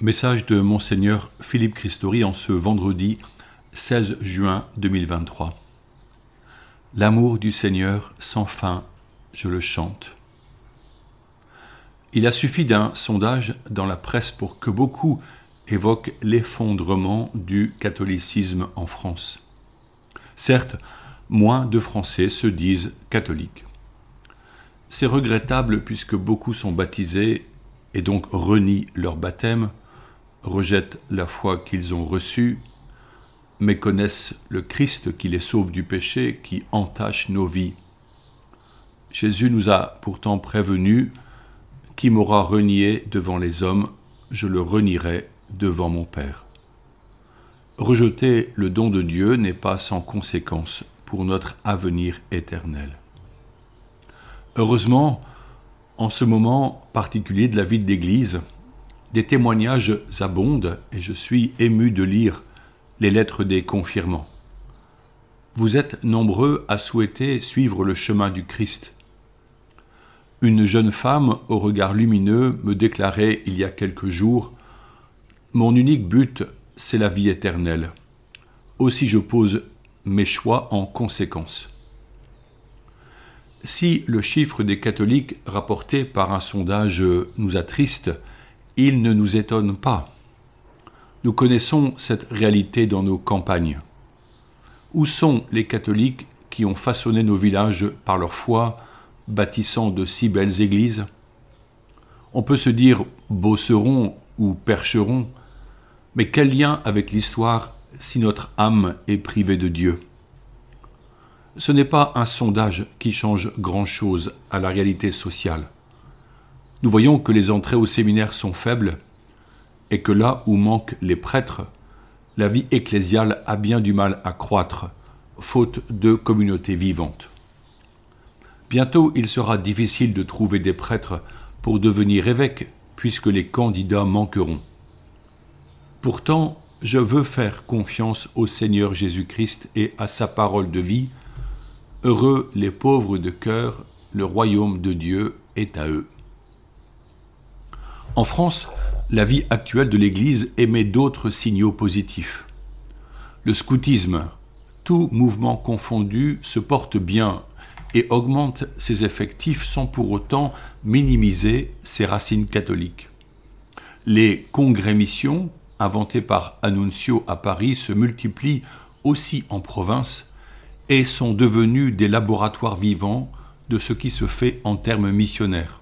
Message de Monseigneur Philippe Christori en ce vendredi 16 juin 2023. L'amour du Seigneur sans fin, je le chante. Il a suffi d'un sondage dans la presse pour que beaucoup évoquent l'effondrement du catholicisme en France. Certes, moins de Français se disent catholiques. C'est regrettable puisque beaucoup sont baptisés et donc renient leur baptême rejettent la foi qu'ils ont reçue, méconnaissent le Christ qui les sauve du péché, qui entache nos vies. Jésus nous a pourtant prévenus, Qui m'aura renié devant les hommes, je le renierai devant mon Père. Rejeter le don de Dieu n'est pas sans conséquence pour notre avenir éternel. Heureusement, en ce moment particulier de la vie de l'Église, des témoignages abondent et je suis ému de lire les lettres des confirmants. Vous êtes nombreux à souhaiter suivre le chemin du Christ. Une jeune femme au regard lumineux me déclarait il y a quelques jours Mon unique but, c'est la vie éternelle. Aussi je pose mes choix en conséquence. Si le chiffre des catholiques rapporté par un sondage nous attriste, il ne nous étonne pas. Nous connaissons cette réalité dans nos campagnes. Où sont les catholiques qui ont façonné nos villages par leur foi, bâtissant de si belles églises? On peut se dire bosserons ou percherons, mais quel lien avec l'histoire si notre âme est privée de Dieu? Ce n'est pas un sondage qui change grand-chose à la réalité sociale nous voyons que les entrées au séminaire sont faibles et que là où manquent les prêtres, la vie ecclésiale a bien du mal à croître, faute de communautés vivantes. Bientôt il sera difficile de trouver des prêtres pour devenir évêques, puisque les candidats manqueront. Pourtant, je veux faire confiance au Seigneur Jésus-Christ et à sa parole de vie. Heureux les pauvres de cœur, le royaume de Dieu est à eux. En France, la vie actuelle de l'Église émet d'autres signaux positifs. Le scoutisme, tout mouvement confondu, se porte bien et augmente ses effectifs sans pour autant minimiser ses racines catholiques. Les congrès-missions, inventés par Annunzio à Paris, se multiplient aussi en province et sont devenus des laboratoires vivants de ce qui se fait en termes missionnaires.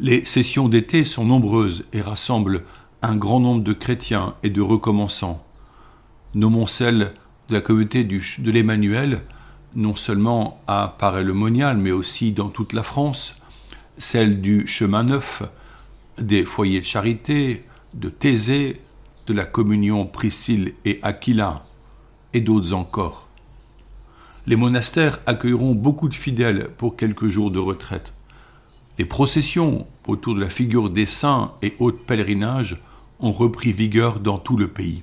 Les sessions d'été sont nombreuses et rassemblent un grand nombre de chrétiens et de recommençants. Nommons celle de la communauté de l'Emmanuel, non seulement à Paray-le-Monial, mais aussi dans toute la France, celle du Chemin Neuf, des foyers de charité, de Thésée, de la communion Priscille et Aquila, et d'autres encore. Les monastères accueilleront beaucoup de fidèles pour quelques jours de retraite. Les processions autour de la figure des saints et autres pèlerinages ont repris vigueur dans tout le pays.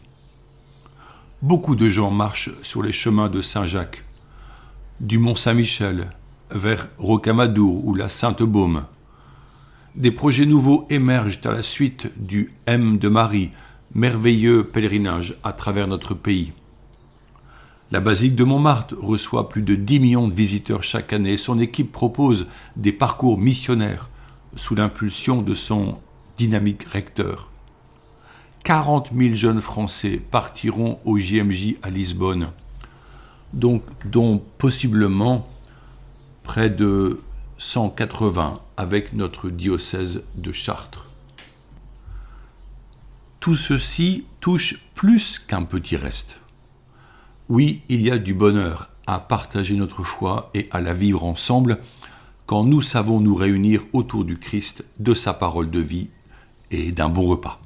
Beaucoup de gens marchent sur les chemins de Saint-Jacques, du Mont Saint-Michel vers Rocamadour ou la Sainte-Baume. Des projets nouveaux émergent à la suite du M de Marie, merveilleux pèlerinage à travers notre pays. La basilique de Montmartre reçoit plus de 10 millions de visiteurs chaque année. Son équipe propose des parcours missionnaires sous l'impulsion de son dynamique recteur. 40 000 jeunes Français partiront au JMJ à Lisbonne, dont possiblement près de 180 avec notre diocèse de Chartres. Tout ceci touche plus qu'un petit reste. Oui, il y a du bonheur à partager notre foi et à la vivre ensemble quand nous savons nous réunir autour du Christ, de sa parole de vie et d'un bon repas.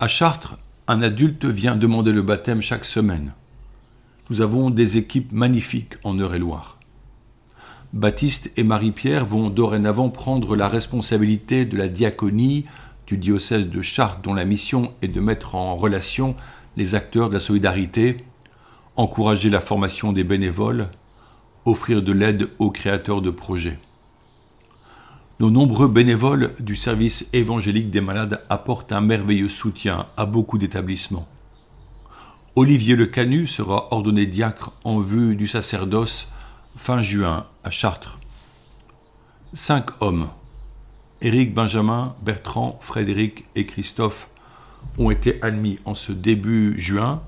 À Chartres, un adulte vient demander le baptême chaque semaine. Nous avons des équipes magnifiques en Eure-et-Loire. Baptiste et Marie-Pierre vont dorénavant prendre la responsabilité de la diaconie du diocèse de Chartres dont la mission est de mettre en relation les acteurs de la solidarité, encourager la formation des bénévoles, offrir de l'aide aux créateurs de projets. Nos nombreux bénévoles du service évangélique des malades apportent un merveilleux soutien à beaucoup d'établissements. Olivier Le Canu sera ordonné diacre en vue du sacerdoce fin juin à Chartres. Cinq hommes, Éric, Benjamin, Bertrand, Frédéric et Christophe, ont été admis en ce début juin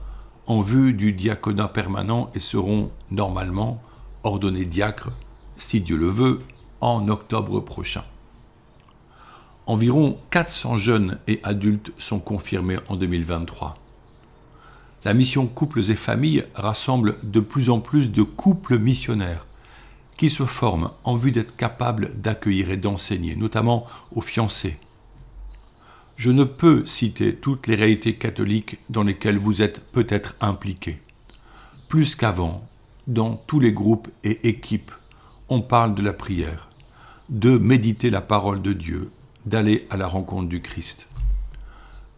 en vue du diaconat permanent et seront normalement ordonnés diacres, si Dieu le veut, en octobre prochain. Environ 400 jeunes et adultes sont confirmés en 2023. La mission Couples et Familles rassemble de plus en plus de couples missionnaires qui se forment en vue d'être capables d'accueillir et d'enseigner, notamment aux fiancés. Je ne peux citer toutes les réalités catholiques dans lesquelles vous êtes peut-être impliqués. Plus qu'avant, dans tous les groupes et équipes, on parle de la prière, de méditer la parole de Dieu, d'aller à la rencontre du Christ.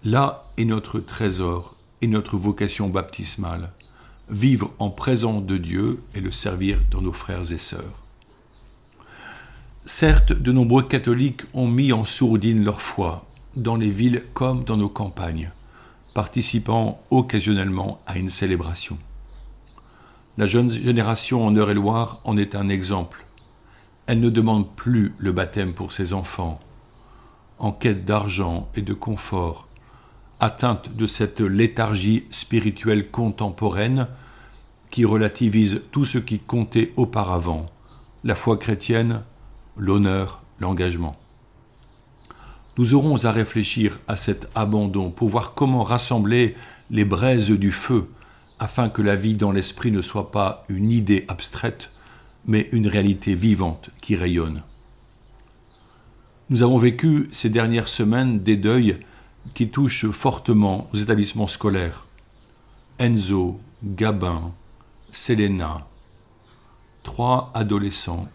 Là est notre trésor et notre vocation baptismale, vivre en présence de Dieu et le servir dans nos frères et sœurs. Certes, de nombreux catholiques ont mis en sourdine leur foi, dans les villes comme dans nos campagnes, participant occasionnellement à une célébration. La jeune génération en Eure-et-Loire en est un exemple. Elle ne demande plus le baptême pour ses enfants. En quête d'argent et de confort, atteinte de cette léthargie spirituelle contemporaine qui relativise tout ce qui comptait auparavant, la foi chrétienne, l'honneur, l'engagement. Nous aurons à réfléchir à cet abandon pour voir comment rassembler les braises du feu afin que la vie dans l'esprit ne soit pas une idée abstraite, mais une réalité vivante qui rayonne. Nous avons vécu ces dernières semaines des deuils qui touche fortement aux établissements scolaires. Enzo, Gabin, Selena, trois adolescents,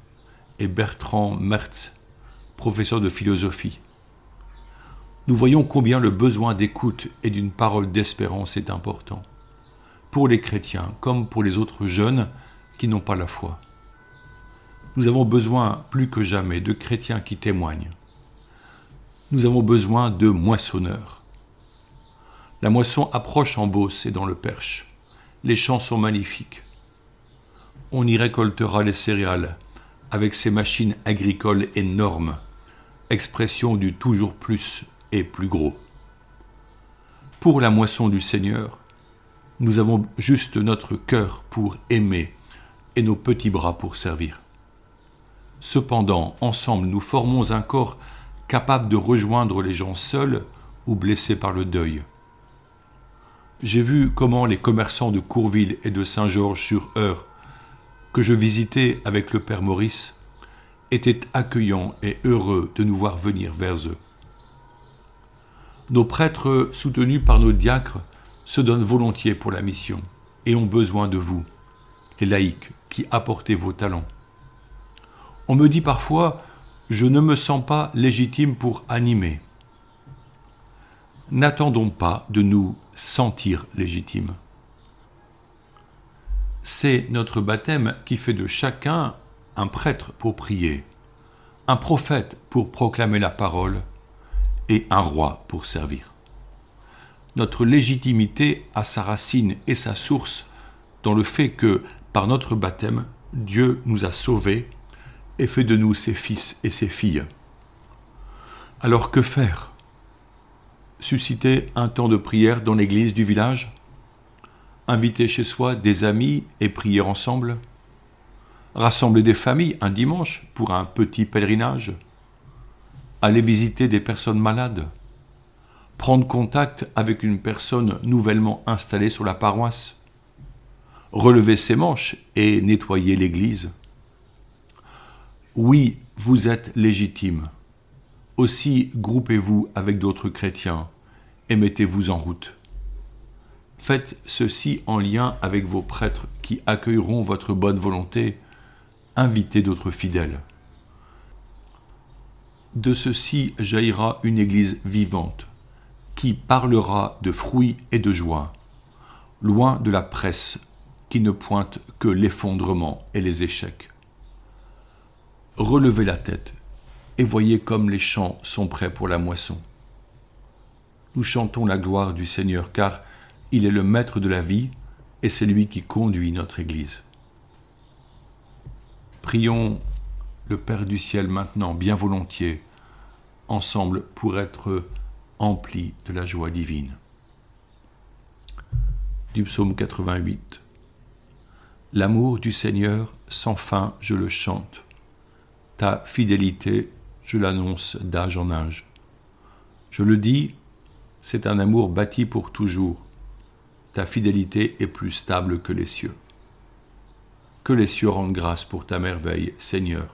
et Bertrand Mertz, professeur de philosophie. Nous voyons combien le besoin d'écoute et d'une parole d'espérance est important, pour les chrétiens comme pour les autres jeunes qui n'ont pas la foi. Nous avons besoin plus que jamais de chrétiens qui témoignent, nous avons besoin de moissonneurs. La moisson approche en Beauce et dans le Perche. Les champs sont magnifiques. On y récoltera les céréales avec ces machines agricoles énormes, expression du toujours plus plus gros. Pour la moisson du Seigneur, nous avons juste notre cœur pour aimer et nos petits bras pour servir. Cependant, ensemble, nous formons un corps capable de rejoindre les gens seuls ou blessés par le deuil. J'ai vu comment les commerçants de Courville et de Saint-Georges-sur-Eure, que je visitais avec le Père Maurice, étaient accueillants et heureux de nous voir venir vers eux. Nos prêtres, soutenus par nos diacres, se donnent volontiers pour la mission et ont besoin de vous, les laïcs, qui apportez vos talents. On me dit parfois je ne me sens pas légitime pour animer. N'attendons pas de nous sentir légitimes. C'est notre baptême qui fait de chacun un prêtre pour prier, un prophète pour proclamer la parole et un roi pour servir. Notre légitimité a sa racine et sa source dans le fait que, par notre baptême, Dieu nous a sauvés et fait de nous ses fils et ses filles. Alors que faire? Susciter un temps de prière dans l'église du village? Inviter chez soi des amis et prier ensemble? Rassembler des familles un dimanche pour un petit pèlerinage? Aller visiter des personnes malades Prendre contact avec une personne nouvellement installée sur la paroisse Relever ses manches et nettoyer l'église oui, vous êtes légitime. Aussi groupez-vous avec d'autres chrétiens et mettez-vous en route. Faites ceci en lien avec vos prêtres qui accueilleront votre bonne volonté. Invitez d'autres fidèles. De ceci jaillira une Église vivante, qui parlera de fruits et de joie, loin de la presse qui ne pointe que l'effondrement et les échecs relevez la tête et voyez comme les champs sont prêts pour la moisson. Nous chantons la gloire du Seigneur, car il est le maître de la vie et c'est lui qui conduit notre Église. Prions le Père du ciel maintenant, bien volontiers, ensemble pour être emplis de la joie divine. Du psaume 88. L'amour du Seigneur, sans fin, je le chante. Ta fidélité, je l'annonce d'âge en âge. Je le dis, c'est un amour bâti pour toujours. Ta fidélité est plus stable que les cieux. Que les cieux rendent grâce pour ta merveille, Seigneur,